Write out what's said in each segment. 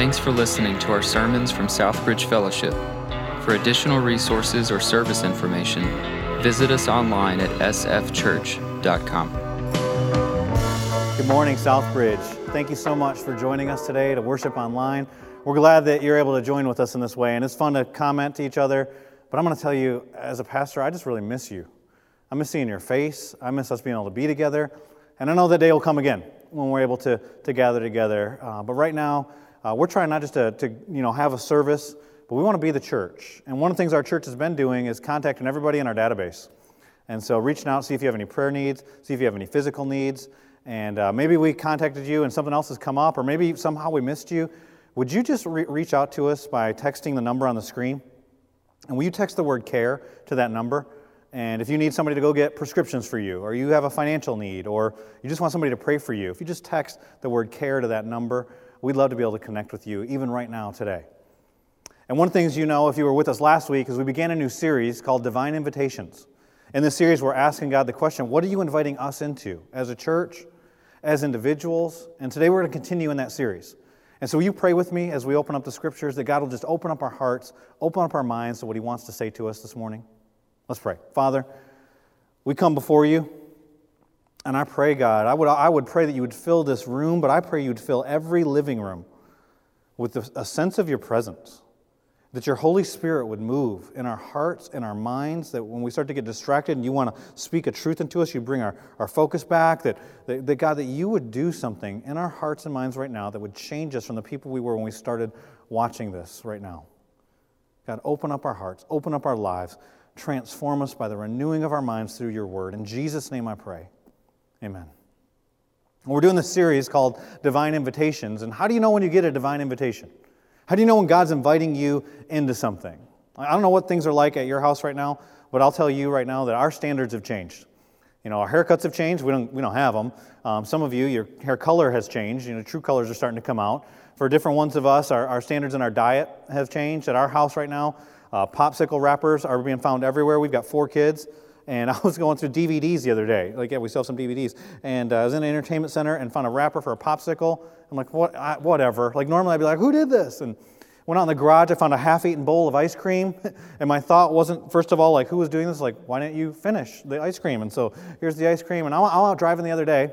Thanks for listening to our sermons from Southbridge Fellowship. For additional resources or service information, visit us online at sfchurch.com. Good morning, Southbridge. Thank you so much for joining us today to worship online. We're glad that you're able to join with us in this way, and it's fun to comment to each other. But I'm going to tell you, as a pastor, I just really miss you. I miss seeing your face. I miss us being able to be together. And I know that day will come again when we're able to, to gather together. Uh, but right now, uh, we're trying not just to, to you know, have a service, but we want to be the church. And one of the things our church has been doing is contacting everybody in our database. And so reaching out, see if you have any prayer needs, see if you have any physical needs. And uh, maybe we contacted you and something else has come up, or maybe somehow we missed you. Would you just re- reach out to us by texting the number on the screen? And will you text the word care to that number? And if you need somebody to go get prescriptions for you, or you have a financial need, or you just want somebody to pray for you, if you just text the word care to that number, we'd love to be able to connect with you, even right now today. And one of the things you know, if you were with us last week, is we began a new series called Divine Invitations. In this series, we're asking God the question what are you inviting us into as a church, as individuals? And today we're going to continue in that series. And so, you pray with me as we open up the scriptures that God will just open up our hearts, open up our minds to what He wants to say to us this morning? Let's pray. Father, we come before you, and I pray, God, I would, I would pray that you would fill this room, but I pray you'd fill every living room with a sense of your presence. That your Holy Spirit would move in our hearts and our minds, that when we start to get distracted and you want to speak a truth into us, you bring our, our focus back, that, that, that God, that you would do something in our hearts and minds right now that would change us from the people we were when we started watching this right now. God, open up our hearts, open up our lives transform us by the renewing of our minds through your word. In Jesus' name I pray. Amen. We're doing this series called Divine Invitations. And how do you know when you get a divine invitation? How do you know when God's inviting you into something? I don't know what things are like at your house right now, but I'll tell you right now that our standards have changed. You know, our haircuts have changed. We don't, we don't have them. Um, some of you, your hair color has changed. You know, true colors are starting to come out. For different ones of us, our, our standards in our diet have changed. At our house right now, uh, popsicle wrappers are being found everywhere. We've got four kids. And I was going through DVDs the other day. Like, yeah, we sell some DVDs. And uh, I was in an entertainment center and found a wrapper for a popsicle. I'm like, what, I, whatever. Like, normally I'd be like, who did this? And went out in the garage. I found a half eaten bowl of ice cream. and my thought wasn't, first of all, like, who was doing this? Like, why didn't you finish the ice cream? And so here's the ice cream. And I'm, I'm out driving the other day,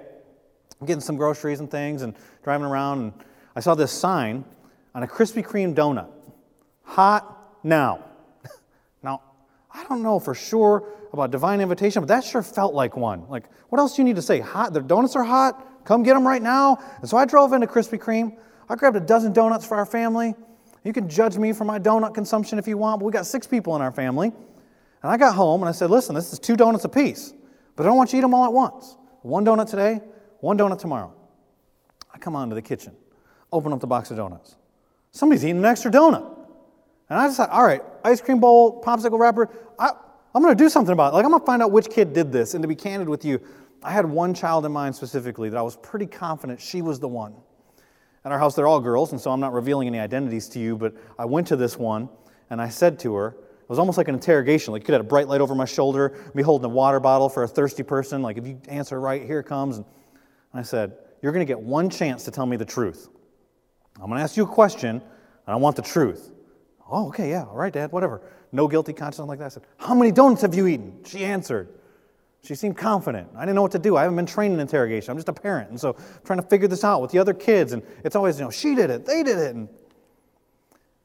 getting some groceries and things and driving around. And I saw this sign on a Krispy Kreme donut hot now. Now I don't know for sure about divine invitation, but that sure felt like one. Like, what else do you need to say? Hot? The donuts are hot. Come get them right now. And so I drove into Krispy Kreme. I grabbed a dozen donuts for our family. You can judge me for my donut consumption if you want, but we got six people in our family. And I got home and I said, listen, this is two donuts apiece, but I don't want you to eat them all at once. One donut today, one donut tomorrow. I come on to the kitchen, open up the box of donuts. Somebody's eating an extra donut. And I decided, all right, ice cream bowl, popsicle wrapper, I, I'm going to do something about it. Like, I'm going to find out which kid did this. And to be candid with you, I had one child in mind specifically that I was pretty confident she was the one. At our house, they're all girls, and so I'm not revealing any identities to you, but I went to this one and I said to her, it was almost like an interrogation. Like, you could have a bright light over my shoulder, me holding a water bottle for a thirsty person. Like, if you answer right, here comes. And I said, You're going to get one chance to tell me the truth. I'm going to ask you a question, and I want the truth. Oh, okay, yeah, all right, Dad, whatever. No guilty conscience like that. I said, How many donuts have you eaten? She answered. She seemed confident. I didn't know what to do. I haven't been trained in interrogation. I'm just a parent. And so I'm trying to figure this out with the other kids. And it's always, you know, she did it, they did it. And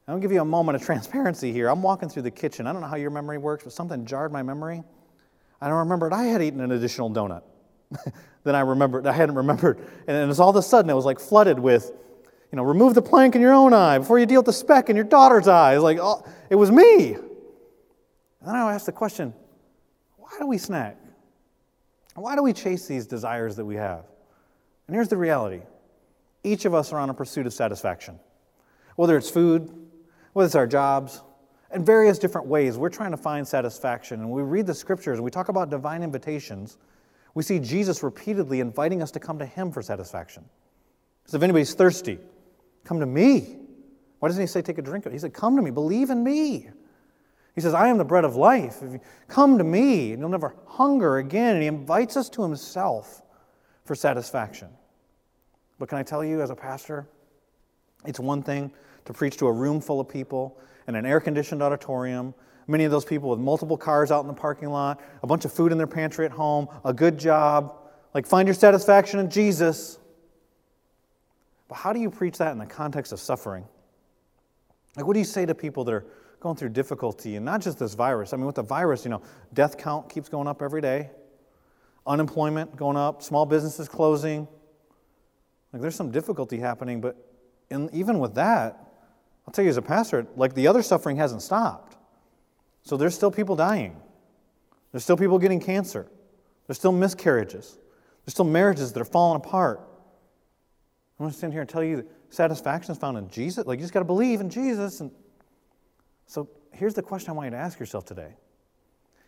I'm going to give you a moment of transparency here. I'm walking through the kitchen. I don't know how your memory works, but something jarred my memory. I don't remember I had eaten an additional donut. then I remembered, I hadn't remembered. And it's all of a sudden, it was like flooded with you know, remove the plank in your own eye before you deal with the speck in your daughter's eye. It's like, oh, it was me. And then I ask the question why do we snack? Why do we chase these desires that we have? And here's the reality each of us are on a pursuit of satisfaction. Whether it's food, whether it's our jobs, in various different ways, we're trying to find satisfaction. And we read the scriptures and we talk about divine invitations. We see Jesus repeatedly inviting us to come to Him for satisfaction. So if anybody's thirsty, Come to me. Why doesn't he say, take a drink of it? He said, Come to me, believe in me. He says, I am the bread of life. If you come to me, and you'll never hunger again. And he invites us to himself for satisfaction. But can I tell you, as a pastor, It's one thing to preach to a room full of people in an air conditioned auditorium, many of those people with multiple cars out in the parking lot, a bunch of food in their pantry at home, a good job, like find your satisfaction in Jesus. But how do you preach that in the context of suffering? Like, what do you say to people that are going through difficulty and not just this virus? I mean, with the virus, you know, death count keeps going up every day, unemployment going up, small businesses closing. Like, there's some difficulty happening, but in, even with that, I'll tell you as a pastor, like the other suffering hasn't stopped. So there's still people dying. There's still people getting cancer. There's still miscarriages. There's still marriages that are falling apart. I'm going to stand here and tell you that satisfaction is found in Jesus. Like, you just got to believe in Jesus. And so here's the question I want you to ask yourself today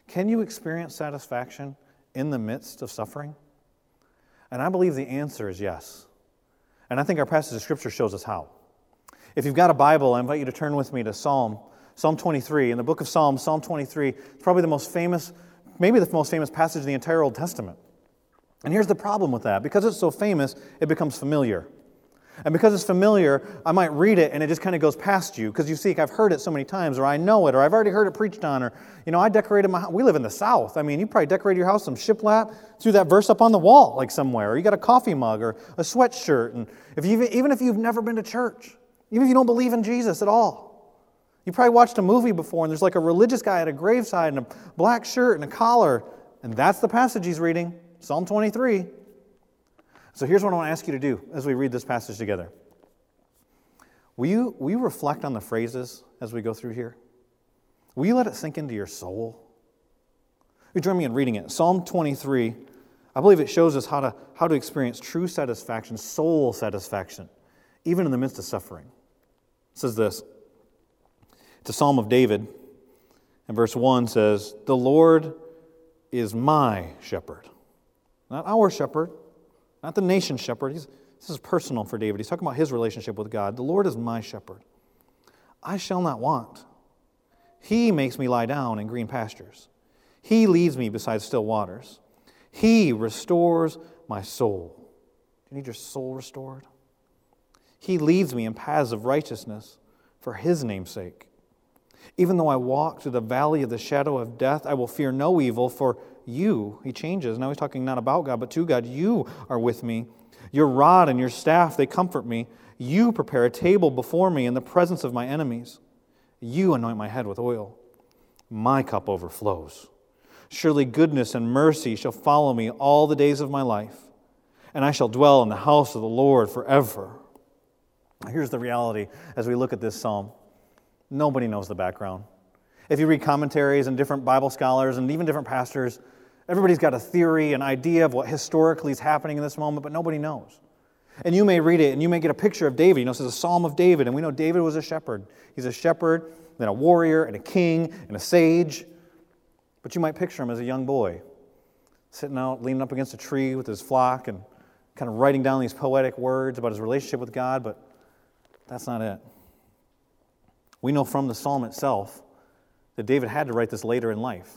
Can you experience satisfaction in the midst of suffering? And I believe the answer is yes. And I think our passage of Scripture shows us how. If you've got a Bible, I invite you to turn with me to Psalm, Psalm 23. In the book of Psalms, Psalm 23 is probably the most famous, maybe the most famous passage in the entire Old Testament. And here's the problem with that because it's so famous, it becomes familiar. And because it's familiar, I might read it and it just kind of goes past you because you see, I've heard it so many times, or I know it, or I've already heard it preached on, or, you know, I decorated my house. We live in the South. I mean, you probably decorated your house some shiplap, threw that verse up on the wall, like somewhere, or you got a coffee mug or a sweatshirt. And if you even if you've never been to church, even if you don't believe in Jesus at all, you probably watched a movie before and there's like a religious guy at a graveside in a black shirt and a collar, and that's the passage he's reading. Psalm 23. So here's what I want to ask you to do as we read this passage together. Will you, will you reflect on the phrases as we go through here? Will you let it sink into your soul? You join me in reading it. Psalm 23, I believe it shows us how to, how to experience true satisfaction, soul satisfaction, even in the midst of suffering. It says this it's a psalm of David. And verse 1 says, The Lord is my shepherd. Not our shepherd, not the nation shepherd. He's, this is personal for David. He's talking about his relationship with God. The Lord is my shepherd. I shall not want. He makes me lie down in green pastures. He leads me beside still waters. He restores my soul. Do you need your soul restored? He leads me in paths of righteousness for his name's sake. Even though I walk through the valley of the shadow of death, I will fear no evil, for you, he changes. Now he's talking not about God, but to God. You are with me. Your rod and your staff, they comfort me. You prepare a table before me in the presence of my enemies. You anoint my head with oil. My cup overflows. Surely goodness and mercy shall follow me all the days of my life, and I shall dwell in the house of the Lord forever. Here's the reality as we look at this psalm nobody knows the background. If you read commentaries and different Bible scholars and even different pastors, Everybody's got a theory, an idea of what historically is happening in this moment, but nobody knows. And you may read it and you may get a picture of David. You know, this is a psalm of David, and we know David was a shepherd. He's a shepherd, then a warrior, and a king, and a sage. But you might picture him as a young boy, sitting out, leaning up against a tree with his flock, and kind of writing down these poetic words about his relationship with God, but that's not it. We know from the psalm itself that David had to write this later in life.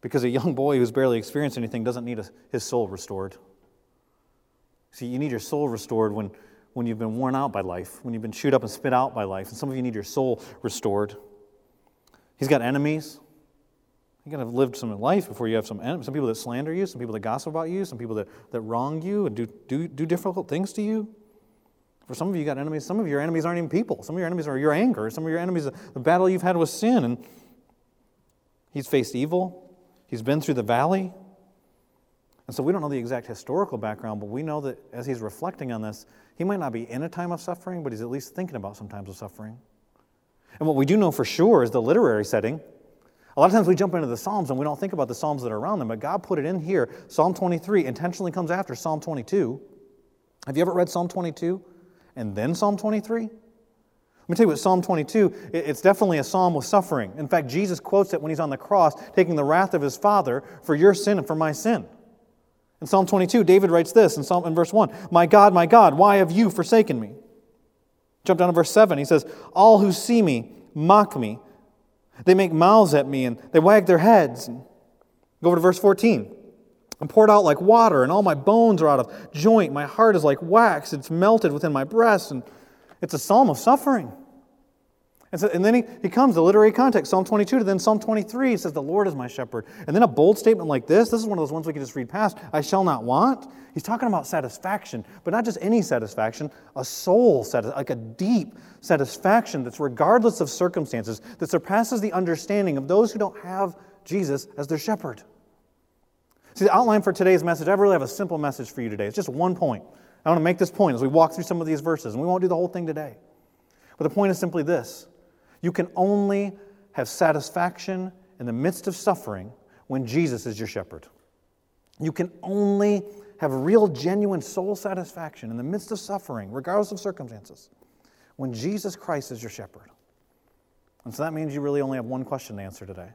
Because a young boy who's barely experienced anything doesn't need a, his soul restored. See, you need your soul restored when, when you've been worn out by life, when you've been chewed up and spit out by life. And some of you need your soul restored. He's got enemies. You gotta have lived some life before you have some enemies. Some people that slander you, some people that gossip about you, some people that, that wrong you and do, do, do difficult things to you. For some of you, you got enemies. Some of your enemies aren't even people. Some of your enemies are your anger. Some of your enemies are the battle you've had with sin. And he's faced evil. He's been through the valley. And so we don't know the exact historical background, but we know that as he's reflecting on this, he might not be in a time of suffering, but he's at least thinking about some times of suffering. And what we do know for sure is the literary setting. A lot of times we jump into the Psalms and we don't think about the Psalms that are around them, but God put it in here. Psalm 23 intentionally comes after Psalm 22. Have you ever read Psalm 22 and then Psalm 23? Let me tell you what Psalm 22, it's definitely a psalm with suffering. In fact, Jesus quotes it when he's on the cross, taking the wrath of his Father for your sin and for my sin. In Psalm 22, David writes this in, Psalm, in verse 1 My God, my God, why have you forsaken me? Jump down to verse 7. He says, All who see me mock me. They make mouths at me and they wag their heads. Go over to verse 14. I'm poured out like water, and all my bones are out of joint. My heart is like wax, it's melted within my breast. And It's a psalm of suffering. And, so, and then he, he comes, the literary context, Psalm 22 to then Psalm 23, he says, The Lord is my shepherd. And then a bold statement like this, this is one of those ones we can just read past, I shall not want. He's talking about satisfaction, but not just any satisfaction, a soul, satis- like a deep satisfaction that's regardless of circumstances, that surpasses the understanding of those who don't have Jesus as their shepherd. See, the outline for today's message, I really have a simple message for you today. It's just one point. I want to make this point as we walk through some of these verses, and we won't do the whole thing today. But the point is simply this you can only have satisfaction in the midst of suffering when Jesus is your shepherd. You can only have real, genuine soul satisfaction in the midst of suffering, regardless of circumstances, when Jesus Christ is your shepherd. And so that means you really only have one question to answer today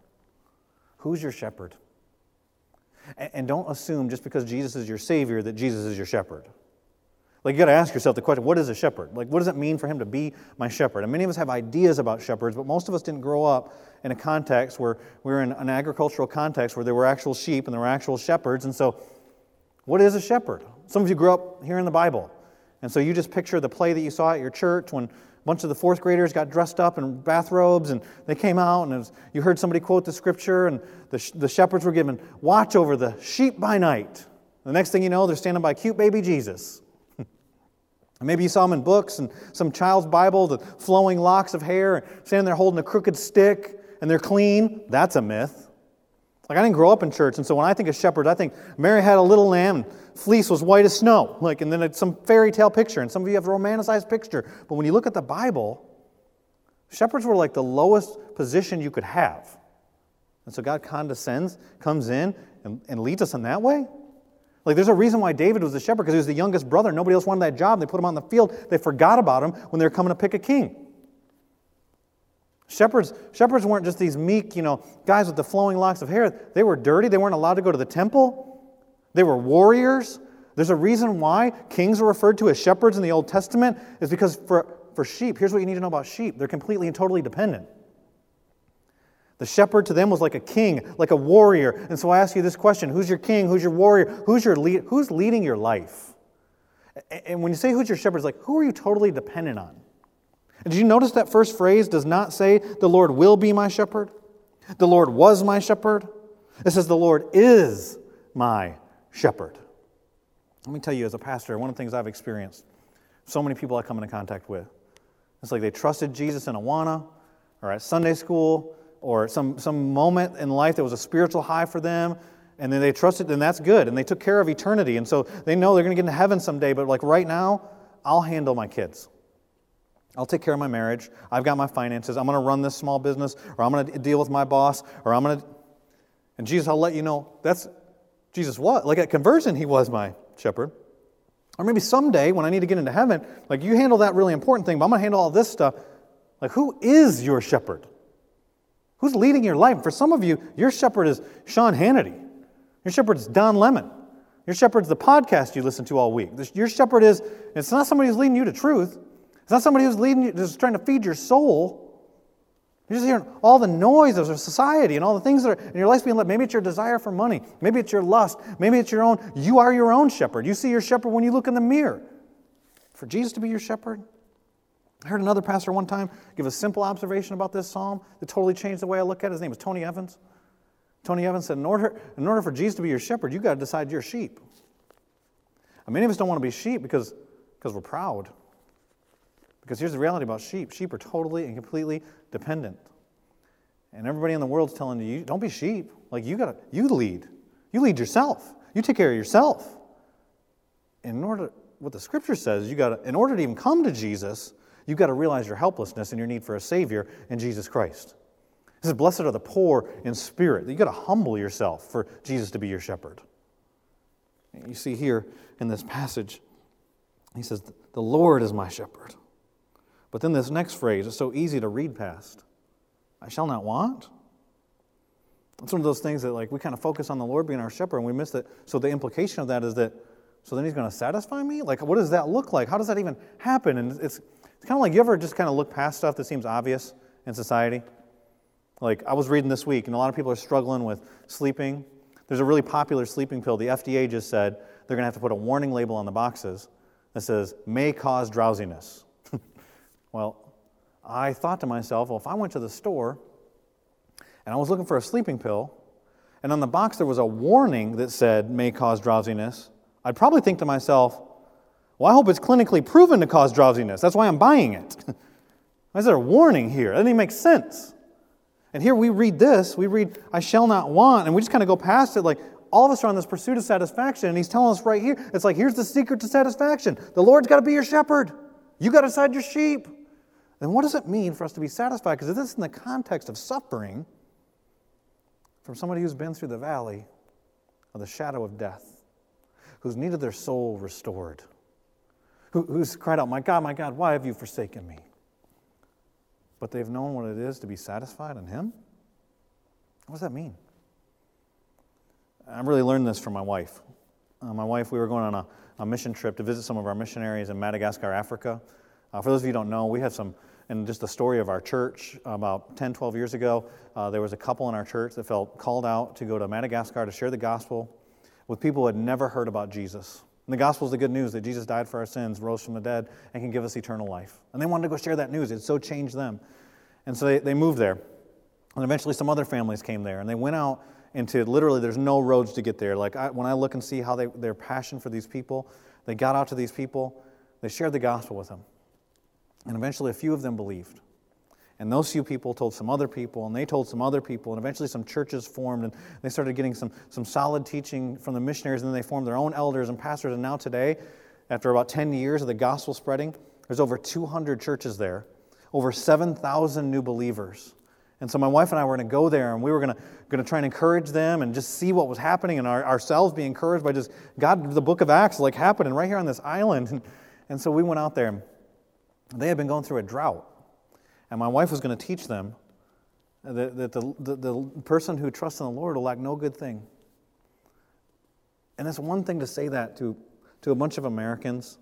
Who's your shepherd? And don't assume just because Jesus is your Savior that Jesus is your shepherd. Like, you got to ask yourself the question what is a shepherd? Like, what does it mean for him to be my shepherd? And many of us have ideas about shepherds, but most of us didn't grow up in a context where we were in an agricultural context where there were actual sheep and there were actual shepherds. And so, what is a shepherd? Some of you grew up here in the Bible. And so you just picture the play that you saw at your church when a bunch of the fourth graders got dressed up in bathrobes and they came out and was, you heard somebody quote the scripture and the, the shepherds were given watch over the sheep by night. The next thing you know, they're standing by cute baby Jesus. Maybe you saw them in books and some child's Bible, the flowing locks of hair, and standing there holding a crooked stick, and they're clean. That's a myth. Like, I didn't grow up in church, and so when I think of shepherds, I think Mary had a little lamb, and fleece was white as snow. Like, and then it's some fairy tale picture, and some of you have a romanticized picture. But when you look at the Bible, shepherds were like the lowest position you could have. And so God condescends, comes in, and, and leads us in that way? Like, there's a reason why David was the shepherd, because he was the youngest brother. Nobody else wanted that job. They put him on the field. They forgot about him when they were coming to pick a king. Shepherds, shepherds weren't just these meek, you know, guys with the flowing locks of hair. They were dirty. They weren't allowed to go to the temple. They were warriors. There's a reason why kings are referred to as shepherds in the Old Testament, is because for, for sheep, here's what you need to know about sheep they're completely and totally dependent. The shepherd to them was like a king, like a warrior. And so I ask you this question Who's your king? Who's your warrior? Who's, your lead, who's leading your life? And when you say who's your shepherd, it's like, who are you totally dependent on? And did you notice that first phrase does not say, the Lord will be my shepherd? The Lord was my shepherd? It says, the Lord is my shepherd. Let me tell you, as a pastor, one of the things I've experienced, so many people I come into contact with, it's like they trusted Jesus in Awana or at Sunday school or some, some moment in life that was a spiritual high for them, and then they trusted, and that's good. And they took care of eternity. And so they know they're going to get into heaven someday, but like right now, I'll handle my kids. I'll take care of my marriage. I've got my finances. I'm going to run this small business, or I'm going to deal with my boss, or I'm going to. And Jesus, I'll let you know that's Jesus what? Like at conversion, he was my shepherd. Or maybe someday when I need to get into heaven, like you handle that really important thing, but I'm going to handle all this stuff. Like, who is your shepherd? Who's leading your life? For some of you, your shepherd is Sean Hannity. Your shepherd is Don Lemon. Your shepherd's the podcast you listen to all week. Your shepherd is, it's not somebody who's leading you to truth. It's not somebody who's leading you, just trying to feed your soul. You're just hearing all the noise of society and all the things that are in your life being led. Maybe it's your desire for money. Maybe it's your lust. Maybe it's your own. You are your own shepherd. You see your shepherd when you look in the mirror. For Jesus to be your shepherd, I heard another pastor one time give a simple observation about this psalm that totally changed the way I look at it. His name was Tony Evans. Tony Evans said, in order, in order for Jesus to be your shepherd, you've got to decide you're sheep. And many of us don't want to be sheep because, because we're proud. Because here's the reality about sheep sheep are totally and completely dependent. And everybody in the world's telling you, don't be sheep. Like, you got to, you lead. You lead yourself. You take care of yourself. In order, what the scripture says, you got to, in order to even come to Jesus, You've got to realize your helplessness and your need for a Savior in Jesus Christ. He says, Blessed are the poor in spirit. You've got to humble yourself for Jesus to be your shepherd. You see here in this passage, he says, The Lord is my shepherd. But then this next phrase is so easy to read past I shall not want. It's one of those things that like we kind of focus on the Lord being our shepherd and we miss it. So the implication of that is that so then he's going to satisfy me? Like what does that look like? How does that even happen? And it's it's kind of like you ever just kind of look past stuff that seems obvious in society? Like I was reading this week, and a lot of people are struggling with sleeping. There's a really popular sleeping pill. The FDA just said they're going to have to put a warning label on the boxes that says may cause drowsiness. Well, I thought to myself, well, if I went to the store and I was looking for a sleeping pill, and on the box there was a warning that said may cause drowsiness, I'd probably think to myself, well, I hope it's clinically proven to cause drowsiness. That's why I'm buying it. Why is there a warning here? That doesn't even make sense. And here we read this, we read, I shall not want, and we just kind of go past it like all of us are on this pursuit of satisfaction, and he's telling us right here, it's like, here's the secret to satisfaction. The Lord's got to be your shepherd. You got to side your sheep. Then what does it mean for us to be satisfied? Because this is in the context of suffering from somebody who's been through the valley of the shadow of death, who's needed their soul restored, who, who's cried out, My God, my God, why have you forsaken me? But they've known what it is to be satisfied in Him. What does that mean? I really learned this from my wife. Uh, my wife, we were going on a, a, mission trip to visit some of our missionaries in Madagascar, Africa. Uh, for those of you who don't know, we had some, and just the story of our church about 10, 12 years ago, uh, there was a couple in our church that felt called out to go to Madagascar to share the gospel with people who had never heard about Jesus. And the gospel is the good news that Jesus died for our sins, rose from the dead, and can give us eternal life. And they wanted to go share that news. It so changed them. And so they, they moved there. And eventually some other families came there, and they went out into literally there's no roads to get there. Like I, when I look and see how they, their passion for these people, they got out to these people, they shared the gospel with them. And eventually a few of them believed. And those few people told some other people, and they told some other people, and eventually some churches formed, and they started getting some, some solid teaching from the missionaries, and then they formed their own elders and pastors. And now, today, after about 10 years of the gospel spreading, there's over 200 churches there, over 7,000 new believers. And so my wife and I were going to go there and we were going to, going to try and encourage them and just see what was happening and our, ourselves be encouraged by just God, the book of Acts like happening right here on this island. And, and so we went out there. They had been going through a drought. And my wife was going to teach them that, that the, the, the person who trusts in the Lord will lack no good thing. And it's one thing to say that to, to a bunch of Americans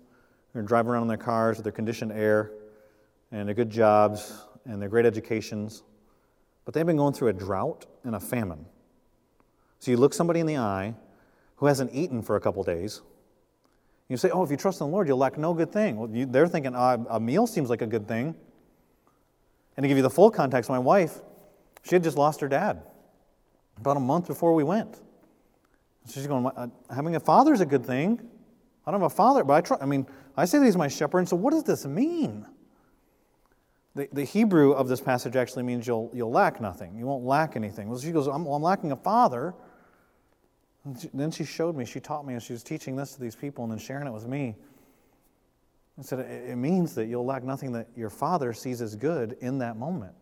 who are driving around in their cars with their conditioned air and their good jobs and their great educations but they've been going through a drought and a famine. So you look somebody in the eye who hasn't eaten for a couple days. You say, Oh, if you trust in the Lord, you'll lack no good thing. Well, you, they're thinking, oh, A meal seems like a good thing. And to give you the full context, my wife, she had just lost her dad about a month before we went. She's going, uh, Having a father is a good thing. I don't have a father, but I, try, I mean, I say that he's my shepherd, and so what does this mean? The, the Hebrew of this passage actually means you'll, you'll lack nothing. You won't lack anything. Well, she goes, I'm, well, I'm lacking a father. She, then she showed me, she taught me and she was teaching this to these people and then sharing it with me. I said, it means that you'll lack nothing that your father sees as good in that moment.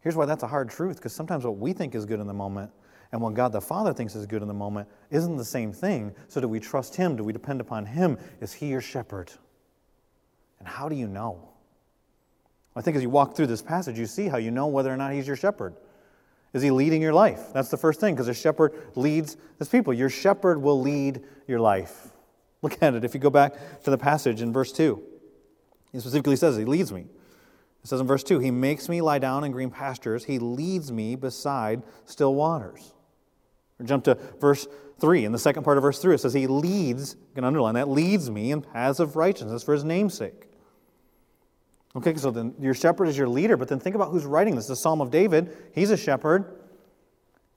Here's why that's a hard truth, because sometimes what we think is good in the moment and what God the Father thinks is good in the moment isn't the same thing. So, do we trust Him? Do we depend upon Him? Is He your shepherd? And how do you know? I think as you walk through this passage, you see how you know whether or not he's your shepherd. Is he leading your life? That's the first thing, because a shepherd leads his people. Your shepherd will lead your life. Look at it. If you go back to the passage in verse 2, he specifically says, He leads me. It says in verse 2, He makes me lie down in green pastures, He leads me beside still waters. Or jump to verse 3. In the second part of verse 3, it says, He leads, you can underline that, leads me in paths of righteousness for His namesake. Okay, so then your shepherd is your leader, but then think about who's writing this. The Psalm of David, he's a shepherd,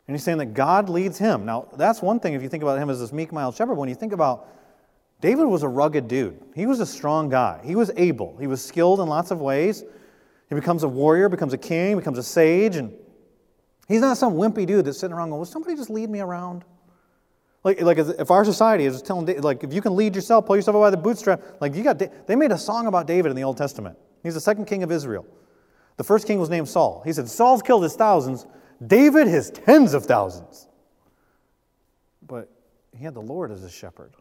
and he's saying that God leads him. Now, that's one thing if you think about him as this meek, mild shepherd. When you think about David was a rugged dude. He was a strong guy. He was able. He was skilled in lots of ways. He becomes a warrior, becomes a king, becomes a sage, and he's not some wimpy dude that's sitting around going, Will somebody just lead me around? Like, like if our society is telling, like, if you can lead yourself, pull yourself up by the bootstrap, like, you got, they made a song about David in the Old Testament. He's the second king of Israel. The first king was named Saul. He said, Saul's killed his thousands, David his tens of thousands. But he had the Lord as his shepherd.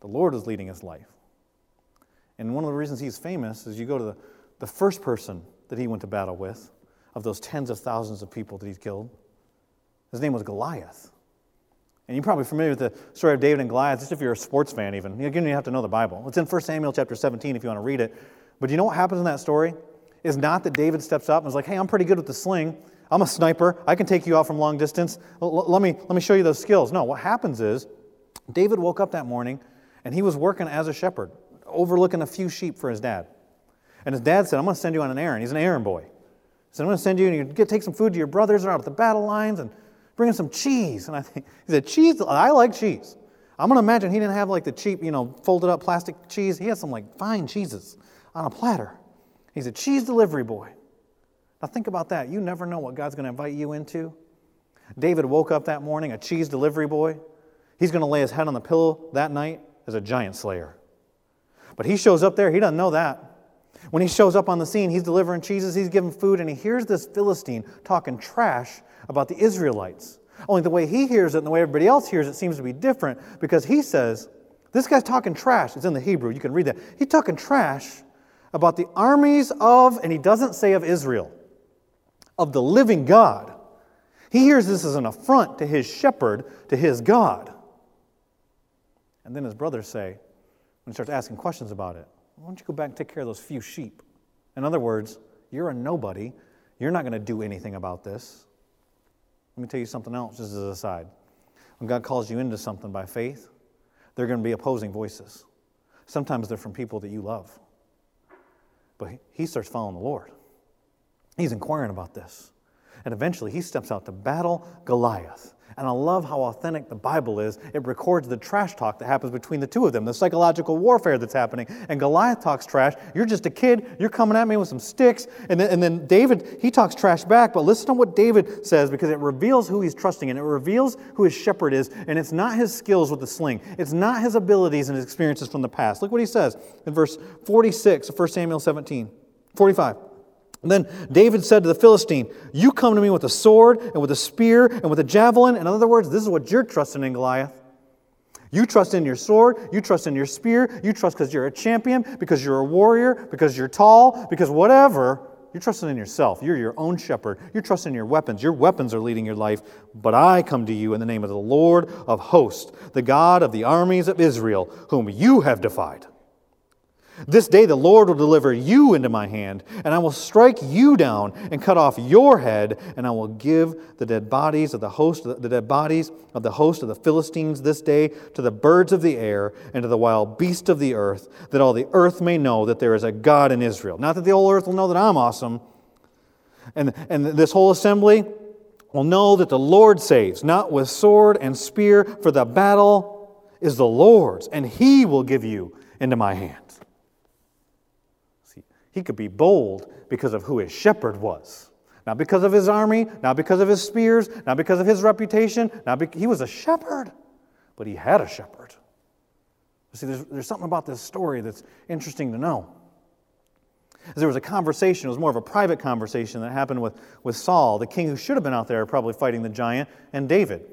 The Lord was leading his life. And one of the reasons he's famous is you go to the, the first person that he went to battle with, of those tens of thousands of people that he's killed. His name was Goliath. And you're probably familiar with the story of David and Goliath, just if you're a sports fan, even. Again, you have to know the Bible. It's in 1 Samuel chapter 17 if you want to read it. But you know what happens in that story? Is not that David steps up and is like, hey, I'm pretty good with the sling. I'm a sniper. I can take you out from long distance. L- let, me, let me show you those skills. No, what happens is David woke up that morning and he was working as a shepherd, overlooking a few sheep for his dad. And his dad said, I'm going to send you on an errand. He's an errand boy. He said, I'm going to send you and you get take some food to your brothers that are out at the battle lines and bring in some cheese. And I think, he said, cheese? I like cheese. I'm going to imagine he didn't have like the cheap, you know, folded up plastic cheese. He had some like fine cheeses on a platter. He's a cheese delivery boy. Now think about that. You never know what God's going to invite you into. David woke up that morning, a cheese delivery boy. He's going to lay his head on the pillow that night as a giant slayer. But he shows up there, he doesn't know that. When he shows up on the scene, he's delivering cheeses, he's giving food, and he hears this Philistine talking trash about the Israelites. Only the way he hears it and the way everybody else hears it seems to be different because he says, This guy's talking trash. It's in the Hebrew, you can read that. He's talking trash about the armies of, and he doesn't say of Israel, of the living God. He hears this as an affront to his shepherd, to his God. And then his brothers say, when he starts asking questions about it, why don't you go back and take care of those few sheep? In other words, you're a nobody. You're not going to do anything about this. Let me tell you something else, just as an aside. When God calls you into something by faith, there are going to be opposing voices. Sometimes they're from people that you love. But he starts following the Lord. He's inquiring about this. And eventually he steps out to battle Goliath. And I love how authentic the Bible is. It records the trash talk that happens between the two of them, the psychological warfare that's happening. And Goliath talks trash. You're just a kid. You're coming at me with some sticks. And then, and then David, he talks trash back. But listen to what David says because it reveals who he's trusting and it reveals who his shepherd is. And it's not his skills with the sling, it's not his abilities and his experiences from the past. Look what he says in verse 46 of 1 Samuel 17, 45. And then David said to the Philistine, You come to me with a sword and with a spear and with a javelin. In other words, this is what you're trusting in, Goliath. You trust in your sword, you trust in your spear, you trust because you're a champion, because you're a warrior, because you're tall, because whatever. You're trusting in yourself. You're your own shepherd. You're trusting in your weapons. Your weapons are leading your life. But I come to you in the name of the Lord of hosts, the God of the armies of Israel, whom you have defied. This day the Lord will deliver you into my hand, and I will strike you down and cut off your head, and I will give the dead bodies of the host, the dead bodies of the host of the Philistines this day to the birds of the air and to the wild beasts of the earth, that all the earth may know that there is a God in Israel. Not that the whole earth will know that I'm awesome, and, and this whole assembly will know that the Lord saves, not with sword and spear, for the battle is the Lord's, and He will give you into my hand. He could be bold because of who his shepherd was. Not because of his army, not because of his spears, not because of his reputation. Not be- he was a shepherd, but he had a shepherd. See, there's, there's something about this story that's interesting to know. There was a conversation, it was more of a private conversation that happened with, with Saul, the king who should have been out there probably fighting the giant, and David.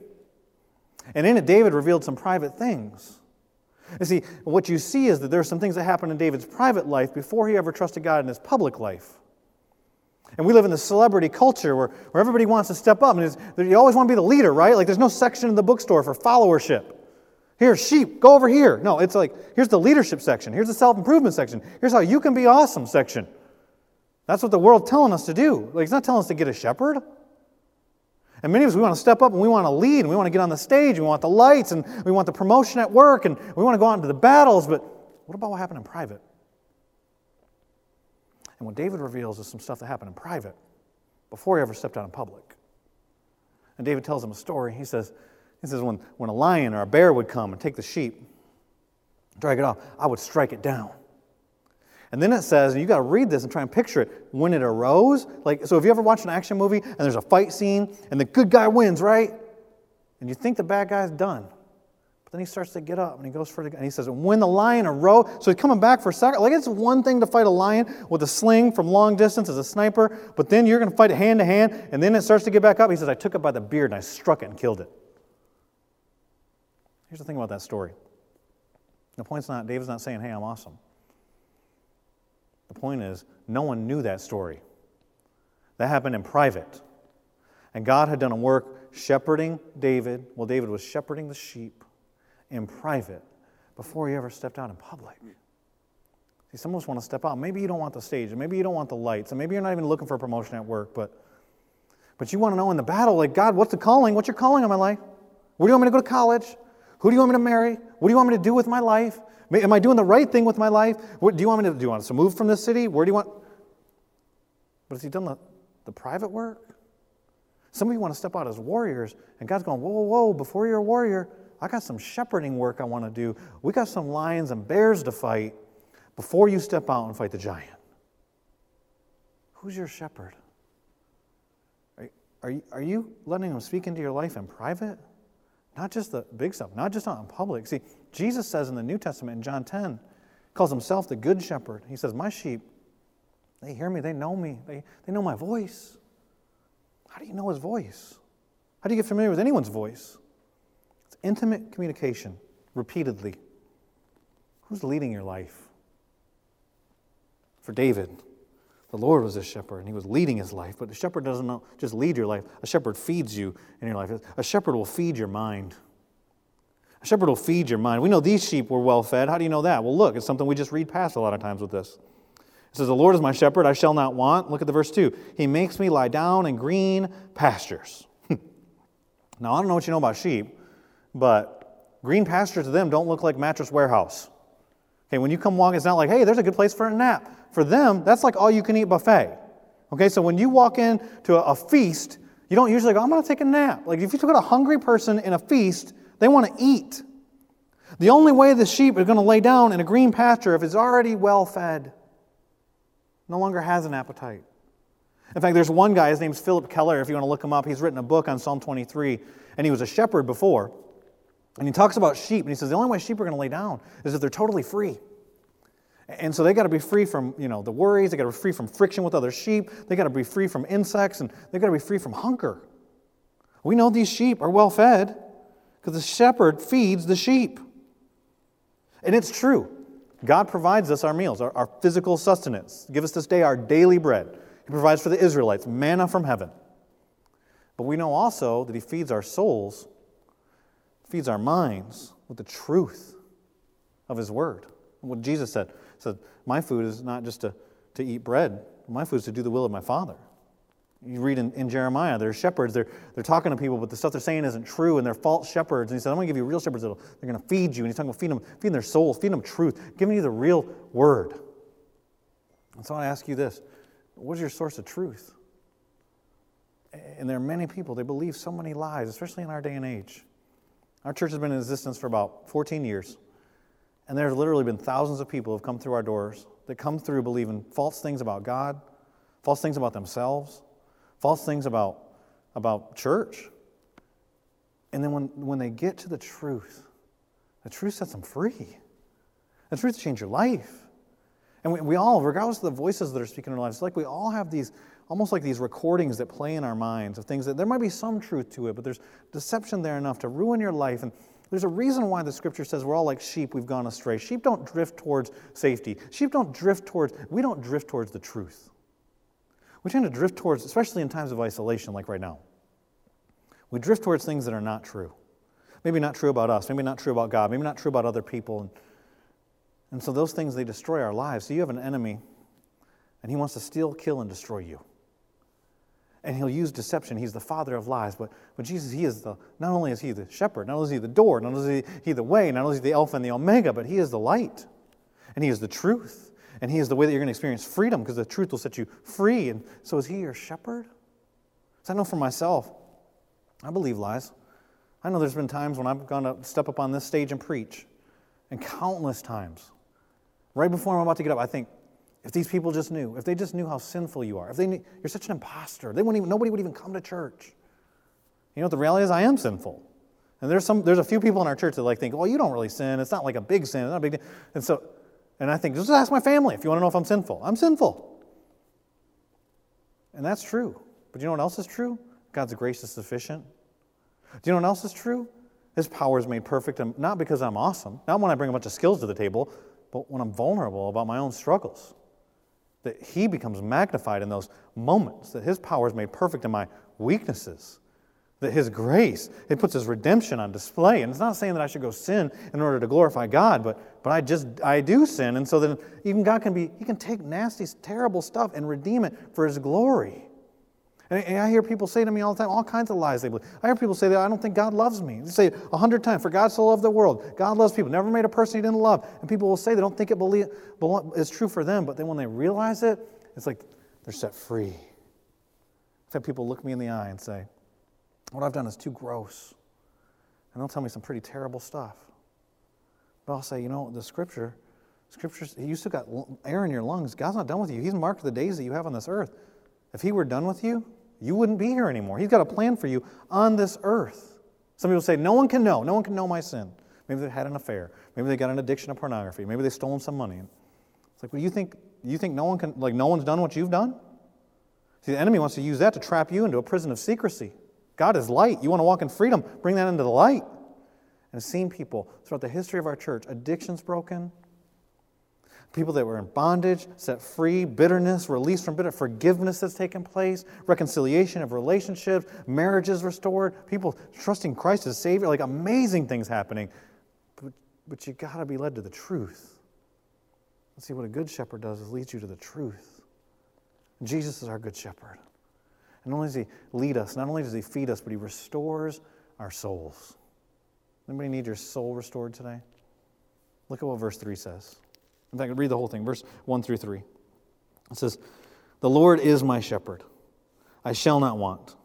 And in it, David revealed some private things. You see, what you see is that there are some things that happen in David's private life before he ever trusted God in his public life. And we live in the celebrity culture where, where everybody wants to step up. And you always want to be the leader, right? Like there's no section in the bookstore for followership. Here, sheep, go over here. No, it's like, here's the leadership section. Here's the self improvement section. Here's how you can be awesome section. That's what the world's telling us to do. Like, it's not telling us to get a shepherd. And many of us, we want to step up and we want to lead and we want to get on the stage. And we want the lights and we want the promotion at work and we want to go out into the battles. But what about what happened in private? And what David reveals is some stuff that happened in private before he ever stepped out in public. And David tells him a story. He says, he says when, when a lion or a bear would come and take the sheep, drag it off, I would strike it down. And then it says, and you got to read this and try and picture it, when it arose. Like, so if you ever watch an action movie and there's a fight scene and the good guy wins, right? And you think the bad guy's done. But then he starts to get up and he goes for the, and he says, when the lion arose, so he's coming back for a second. Like, it's one thing to fight a lion with a sling from long distance as a sniper, but then you're going to fight it hand to hand, and then it starts to get back up. He says, I took it by the beard and I struck it and killed it. Here's the thing about that story. The point's not, David's not saying, hey, I'm awesome. The point is, no one knew that story. That happened in private. And God had done a work shepherding David. Well, David was shepherding the sheep in private before he ever stepped out in public. See, some of us want to step out. Maybe you don't want the stage, and maybe you don't want the lights, and maybe you're not even looking for a promotion at work, but, but you want to know in the battle, like, God, what's the calling? What's your calling in my life? Where do you want me to go to college? Who do you want me to marry? What do you want me to do with my life? Am I doing the right thing with my life? What do you want me to do? you want us to move from this city? Where do you want? But has he done the, the private work? Some of you want to step out as warriors, and God's going, whoa, whoa, whoa, before you're a warrior, I got some shepherding work I want to do. We got some lions and bears to fight before you step out and fight the giant. Who's your shepherd? Are, are, you, are you letting him speak into your life in private? Not just the big stuff, not just out in public. See, Jesus says in the New Testament in John 10, calls himself the good shepherd. He says, My sheep, they hear me, they know me, they, they know my voice. How do you know his voice? How do you get familiar with anyone's voice? It's intimate communication, repeatedly. Who's leading your life? For David, the Lord was his shepherd, and he was leading his life. But the shepherd doesn't just lead your life. A shepherd feeds you in your life. A shepherd will feed your mind. A shepherd will feed your mind. We know these sheep were well fed. How do you know that? Well, look, it's something we just read past a lot of times with this. It says, The Lord is my shepherd, I shall not want. Look at the verse 2. He makes me lie down in green pastures. now, I don't know what you know about sheep, but green pastures to them don't look like mattress warehouse. Okay, when you come walk, it's not like, hey, there's a good place for a nap. For them, that's like all you can eat buffet. Okay, so when you walk into a, a feast, you don't usually go, I'm going to take a nap. Like if you look at a hungry person in a feast, they want to eat. The only way the sheep is going to lay down in a green pasture if it's already well fed no longer has an appetite. In fact, there's one guy, his name's Phillip Keller, if you want to look him up. He's written a book on Psalm 23, and he was a shepherd before. And he talks about sheep, and he says the only way sheep are going to lay down is if they're totally free. And so they got to be free from, you know, the worries, they got to be free from friction with other sheep, they got to be free from insects, and they got to be free from hunger. We know these sheep are well fed because the shepherd feeds the sheep. And it's true. God provides us our meals, our, our physical sustenance. Give us this day our daily bread. He provides for the Israelites manna from heaven. But we know also that He feeds our souls, feeds our minds with the truth of His Word. What Jesus said, said, My food is not just to, to eat bread, my food is to do the will of my Father. You read in, in Jeremiah, they're shepherds, they're, they're talking to people, but the stuff they're saying isn't true, and they're false shepherds. And he said, I'm going to give you real shepherds that they're going to feed you. And he's talking about feeding them, feeding their souls, feeding them truth, giving you the real word. And so I ask you this what is your source of truth? And there are many people, they believe so many lies, especially in our day and age. Our church has been in existence for about 14 years, and there have literally been thousands of people who have come through our doors that come through believing false things about God, false things about themselves, false things about, about church. And then when, when they get to the truth, the truth sets them free. The truth changes your life. And we, we all, regardless of the voices that are speaking in our lives, it's like we all have these, almost like these recordings that play in our minds of things that there might be some truth to it, but there's deception there enough to ruin your life. And there's a reason why the scripture says we're all like sheep, we've gone astray. Sheep don't drift towards safety. Sheep don't drift towards, we don't drift towards the truth we tend to drift towards, especially in times of isolation like right now, we drift towards things that are not true. Maybe not true about us, maybe not true about God, maybe not true about other people. And, and so those things, they destroy our lives. So you have an enemy, and he wants to steal, kill, and destroy you. And he'll use deception. He's the father of lies. But, but Jesus, he is the, not only is he the shepherd, not only is he the door, not only is he, he the way, not only is he the Alpha and the Omega, but he is the light. And he is the truth. And He is the way that you're going to experience freedom because the truth will set you free. And so, is He your shepherd? So, I know for myself, I believe lies. I know there's been times when I've gone to step up on this stage and preach, and countless times, right before I'm about to get up, I think, if these people just knew, if they just knew how sinful you are, if they knew, you're such an imposter, they wouldn't even, nobody would even come to church. You know what the reality is? I am sinful. And there's some there's a few people in our church that like think, well, you don't really sin. It's not like a big sin. It's not a big deal. And so and I think, just ask my family if you want to know if I'm sinful. I'm sinful. And that's true. But you know what else is true? God's grace is sufficient. Do you know what else is true? His power is made perfect, not because I'm awesome, not when I bring a bunch of skills to the table, but when I'm vulnerable about my own struggles. That He becomes magnified in those moments, that His power is made perfect in my weaknesses that his grace it puts his redemption on display. And it's not saying that i should go sin in order to glorify god but but i just i do sin. And so then even god can be he can take nasty terrible stuff and redeem it for his glory And I hear people say to me all the time, all kinds of lies they believe. I hear people say that I don't think God loves me. They say a hundred times, for God so loved the world. God loves people. Never made a person he didn't love. And people will say they don't think it believe, it's true for them, but then when they realize it, it's like they're set free. I've had people look me in the eye and say, what I've done is too gross. And they'll tell me some pretty terrible stuff. But I'll say, you know, the scripture, scripture, you still got air in your lungs. God's not done with you. He's marked the days that you have on this earth. If he were done with you, you wouldn't be here anymore. He's got a plan for you on this earth. Some people say, No one can know. No one can know my sin. Maybe they had an affair. Maybe they got an addiction to pornography. Maybe they stole some money. It's like, well, you think you think no one can like no one's done what you've done? See, the enemy wants to use that to trap you into a prison of secrecy. God is light. You want to walk in freedom, bring that into the light. And I've seen people throughout the history of our church, addictions broken, people that were in bondage set free, bitterness released from bitterness, forgiveness that's taken place, reconciliation of relationships, marriages restored, people trusting Christ as Savior, like amazing things happening. But, but you got to be led to the truth. Let's see what a good shepherd does is leads you to the truth. Jesus is our good shepherd. And not only does he lead us, not only does he feed us, but he restores our souls. Anybody need your soul restored today? Look at what verse 3 says. In fact, read the whole thing, verse 1 through 3. It says, The Lord is my shepherd. I shall not want.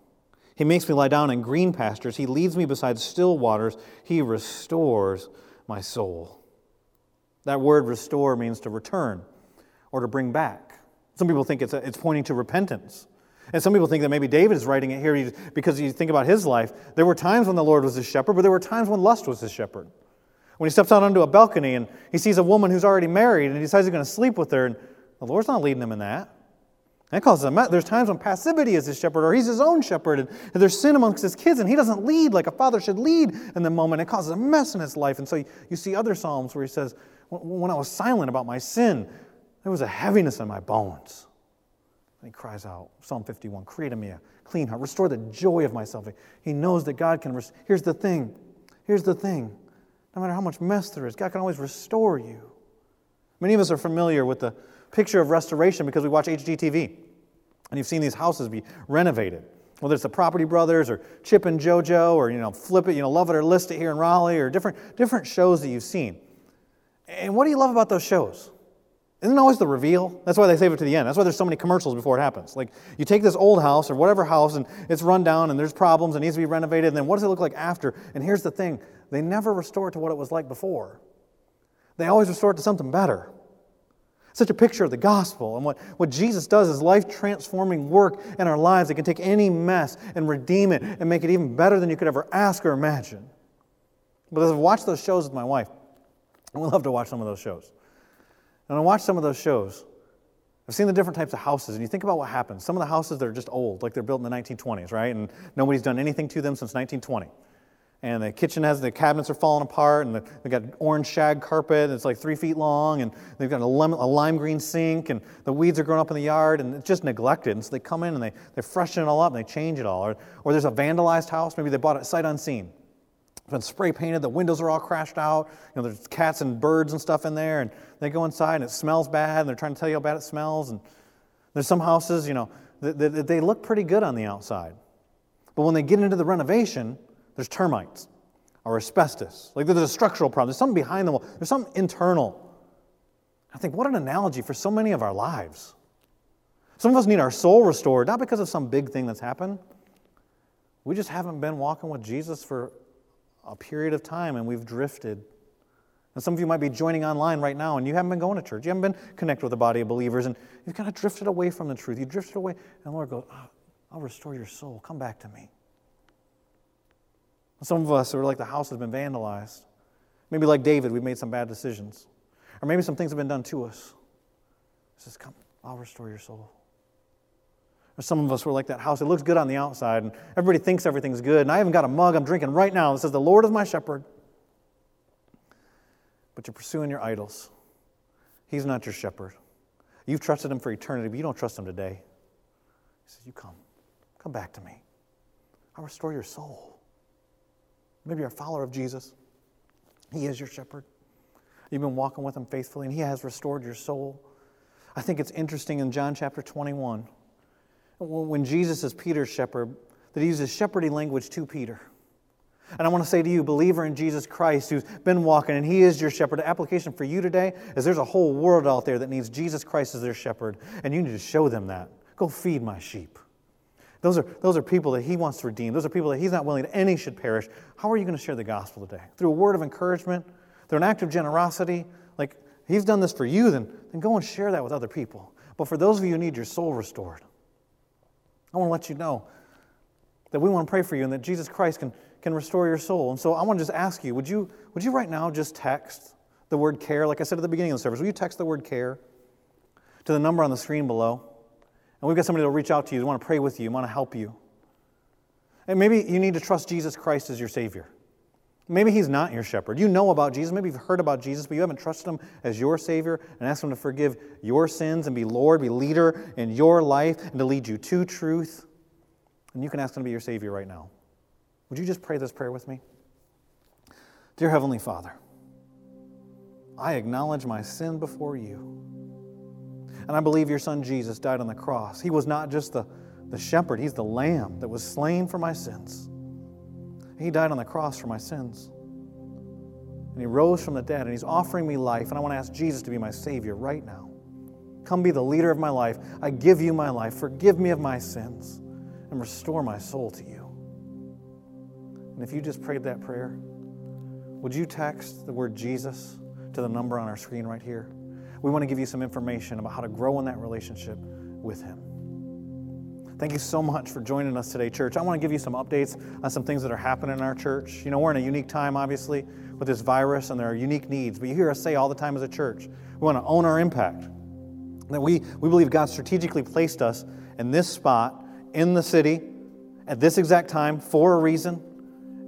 He makes me lie down in green pastures. He leads me beside still waters. He restores my soul. That word restore means to return or to bring back. Some people think it's, a, it's pointing to repentance. And some people think that maybe David is writing it here because you think about his life. There were times when the Lord was his shepherd, but there were times when lust was his shepherd when he steps out onto a balcony and he sees a woman who's already married and he decides he's going to sleep with her, and the Lord's not leading him in that. That causes him. There's times when passivity is his shepherd, or he's his own shepherd, and there's sin amongst his kids, and he doesn't lead like a father should lead in the moment. It causes a mess in his life. And so you, see other psalms where he says, "When I was silent about my sin, there was a heaviness in my bones." And he cries out, Psalm 51, "Create in me a clean heart, restore the joy of my salvation." He knows that God can. Rest- Here's the thing. Here's the thing. No matter how much mess there is, God can always restore you. Many of us are familiar with the picture of restoration because we watch HGTV. And you've seen these houses be renovated. Whether it's the Property Brothers or Chip and JoJo or, you know, Flip It, you know, Love It or List It here in Raleigh or different, different shows that you've seen. And what do you love about those shows? Isn't always the reveal? That's why they save it to the end. That's why there's so many commercials before it happens. Like, you take this old house or whatever house and it's run down and there's problems and needs to be renovated, and then what does it look like after? And here's the thing they never restore it to what it was like before. They always restore it to something better. Such a picture of the gospel and what, what Jesus does is life transforming work in our lives that can take any mess and redeem it and make it even better than you could ever ask or imagine. But as I've watched those shows with my wife, and we love to watch some of those shows. And I watch some of those shows. I've seen the different types of houses, and you think about what happens. Some of the houses that are just old, like they're built in the 1920s, right? And nobody's done anything to them since 1920 and the kitchen has the cabinets are falling apart and the, they've got orange shag carpet and it's like three feet long and they've got a, a, lime green sink and the weeds are growing up in the yard and it's just neglected. And so they come in and they, they freshen it all up and they change it all. Or, or there's a vandalized house maybe they bought it sight unseen. It's been spray painted the windows are all crashed out you know there's cats and birds and stuff in there and they go inside and it smells bad and they're trying to tell you how bad it smells and there's some houses you know they, they look pretty good on the outside. But when they get into the renovation there's termites or asbestos. Like there's a structural problem. There's something behind the wall. There's something internal. I think, what an analogy for so many of our lives. Some of us need our soul restored, not because of some big thing that's happened. We just haven't been walking with Jesus for a period of time and we've drifted. And some of you might be joining online right now and you haven't been going to church. You haven't been connected with a body of believers and you've kind of drifted away from the truth. You drifted away. And the Lord goes, oh, I'll restore your soul. Come back to me. Some of us are like the house has been vandalized. Maybe like David, we've made some bad decisions. Or maybe some things have been done to us. He says, Come, I'll restore your soul. Or some of us were like that house. It looks good on the outside, and everybody thinks everything's good. And I haven't got a mug I'm drinking right now that says, The Lord is my shepherd. But you're pursuing your idols. He's not your shepherd. You've trusted him for eternity, but you don't trust him today. He says, You come. Come back to me. I'll restore your soul. Maybe you're a follower of Jesus. He is your shepherd. You've been walking with him faithfully, and he has restored your soul. I think it's interesting in John chapter 21. when Jesus is Peter's shepherd, that he uses shepherding language to Peter. And I want to say to you, believer in Jesus Christ who's been walking and He is your shepherd, the application for you today is there's a whole world out there that needs Jesus Christ as their shepherd, and you need to show them that. Go feed my sheep. Those are, those are people that He wants to redeem. Those are people that He's not willing that any should perish. How are you going to share the gospel today? Through a word of encouragement, through an act of generosity. Like, He's done this for you, then, then go and share that with other people. But for those of you who need your soul restored, I want to let you know that we want to pray for you and that Jesus Christ can, can restore your soul. And so I want to just ask you would, you would you right now just text the word care? Like I said at the beginning of the service, will you text the word care to the number on the screen below? And we've got somebody will reach out to you, they want to pray with you, want to help you. And maybe you need to trust Jesus Christ as your Savior. Maybe He's not your shepherd. You know about Jesus. Maybe you've heard about Jesus, but you haven't trusted Him as your Savior and asked Him to forgive your sins and be Lord, be leader in your life, and to lead you to truth. And you can ask Him to be your Savior right now. Would you just pray this prayer with me? Dear Heavenly Father, I acknowledge my sin before you. And I believe your Son Jesus died on the cross. He was not just the, the shepherd, He's the lamb that was slain for my sins. He died on the cross for my sins. And He rose from the dead, and He's offering me life. And I want to ask Jesus to be my Savior right now. Come be the leader of my life. I give you my life. Forgive me of my sins and restore my soul to you. And if you just prayed that prayer, would you text the word Jesus to the number on our screen right here? We want to give you some information about how to grow in that relationship with Him. Thank you so much for joining us today, church. I want to give you some updates on some things that are happening in our church. You know, we're in a unique time, obviously, with this virus, and there are unique needs. But you hear us say all the time as a church, we want to own our impact. That we, we believe God strategically placed us in this spot, in the city, at this exact time, for a reason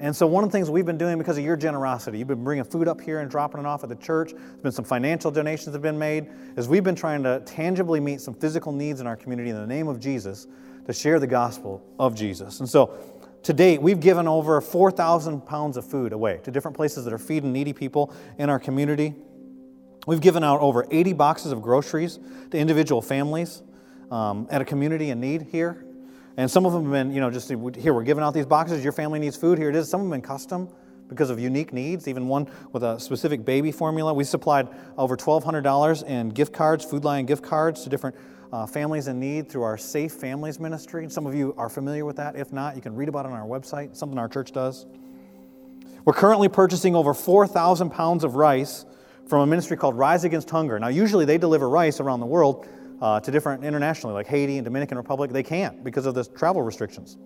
and so, one of the things we've been doing because of your generosity, you've been bringing food up here and dropping it off at the church, there's been some financial donations that have been made, is we've been trying to tangibly meet some physical needs in our community in the name of Jesus to share the gospel of Jesus. And so, to date, we've given over 4,000 pounds of food away to different places that are feeding needy people in our community. We've given out over 80 boxes of groceries to individual families um, at a community in need here and some of them have been, you know, just here, we're giving out these boxes. Your family needs food. Here it is. Some of them have been custom because of unique needs, even one with a specific baby formula. We supplied over $1,200 in gift cards, Food Lion gift cards to different uh, families in need through our Safe Families Ministry. Some of you are familiar with that. If not, you can read about it on our website, something our church does. We're currently purchasing over 4,000 pounds of rice from a ministry called Rise Against Hunger. Now, usually they deliver rice around the world uh, to different internationally, like Haiti and Dominican Republic, they can't because of the travel restrictions.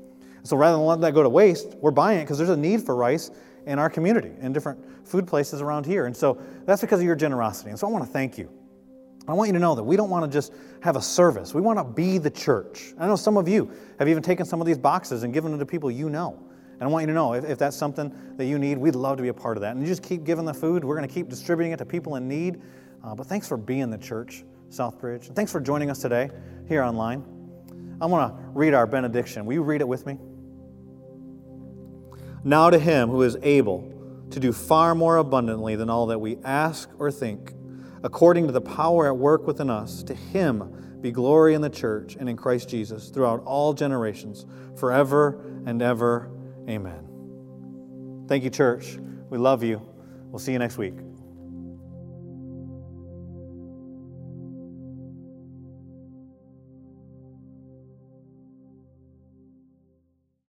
So rather than let that go to waste, we're buying it because there's a need for rice in our community, in different food places around here. And so that's because of your generosity. And so I want to thank you. I want you to know that we don't want to just have a service. We want to be the church. I know some of you have even taken some of these boxes and given them to people you know. And I want you to know if, if that's something that you need, we'd love to be a part of that. And you just keep giving the food. We're going to keep distributing it to people in need. Uh, but thanks for being the church. Southbridge. Thanks for joining us today here online. I want to read our benediction. Will you read it with me? Now to him who is able to do far more abundantly than all that we ask or think, according to the power at work within us, to him be glory in the church and in Christ Jesus throughout all generations, forever and ever. Amen. Thank you, church. We love you. We'll see you next week.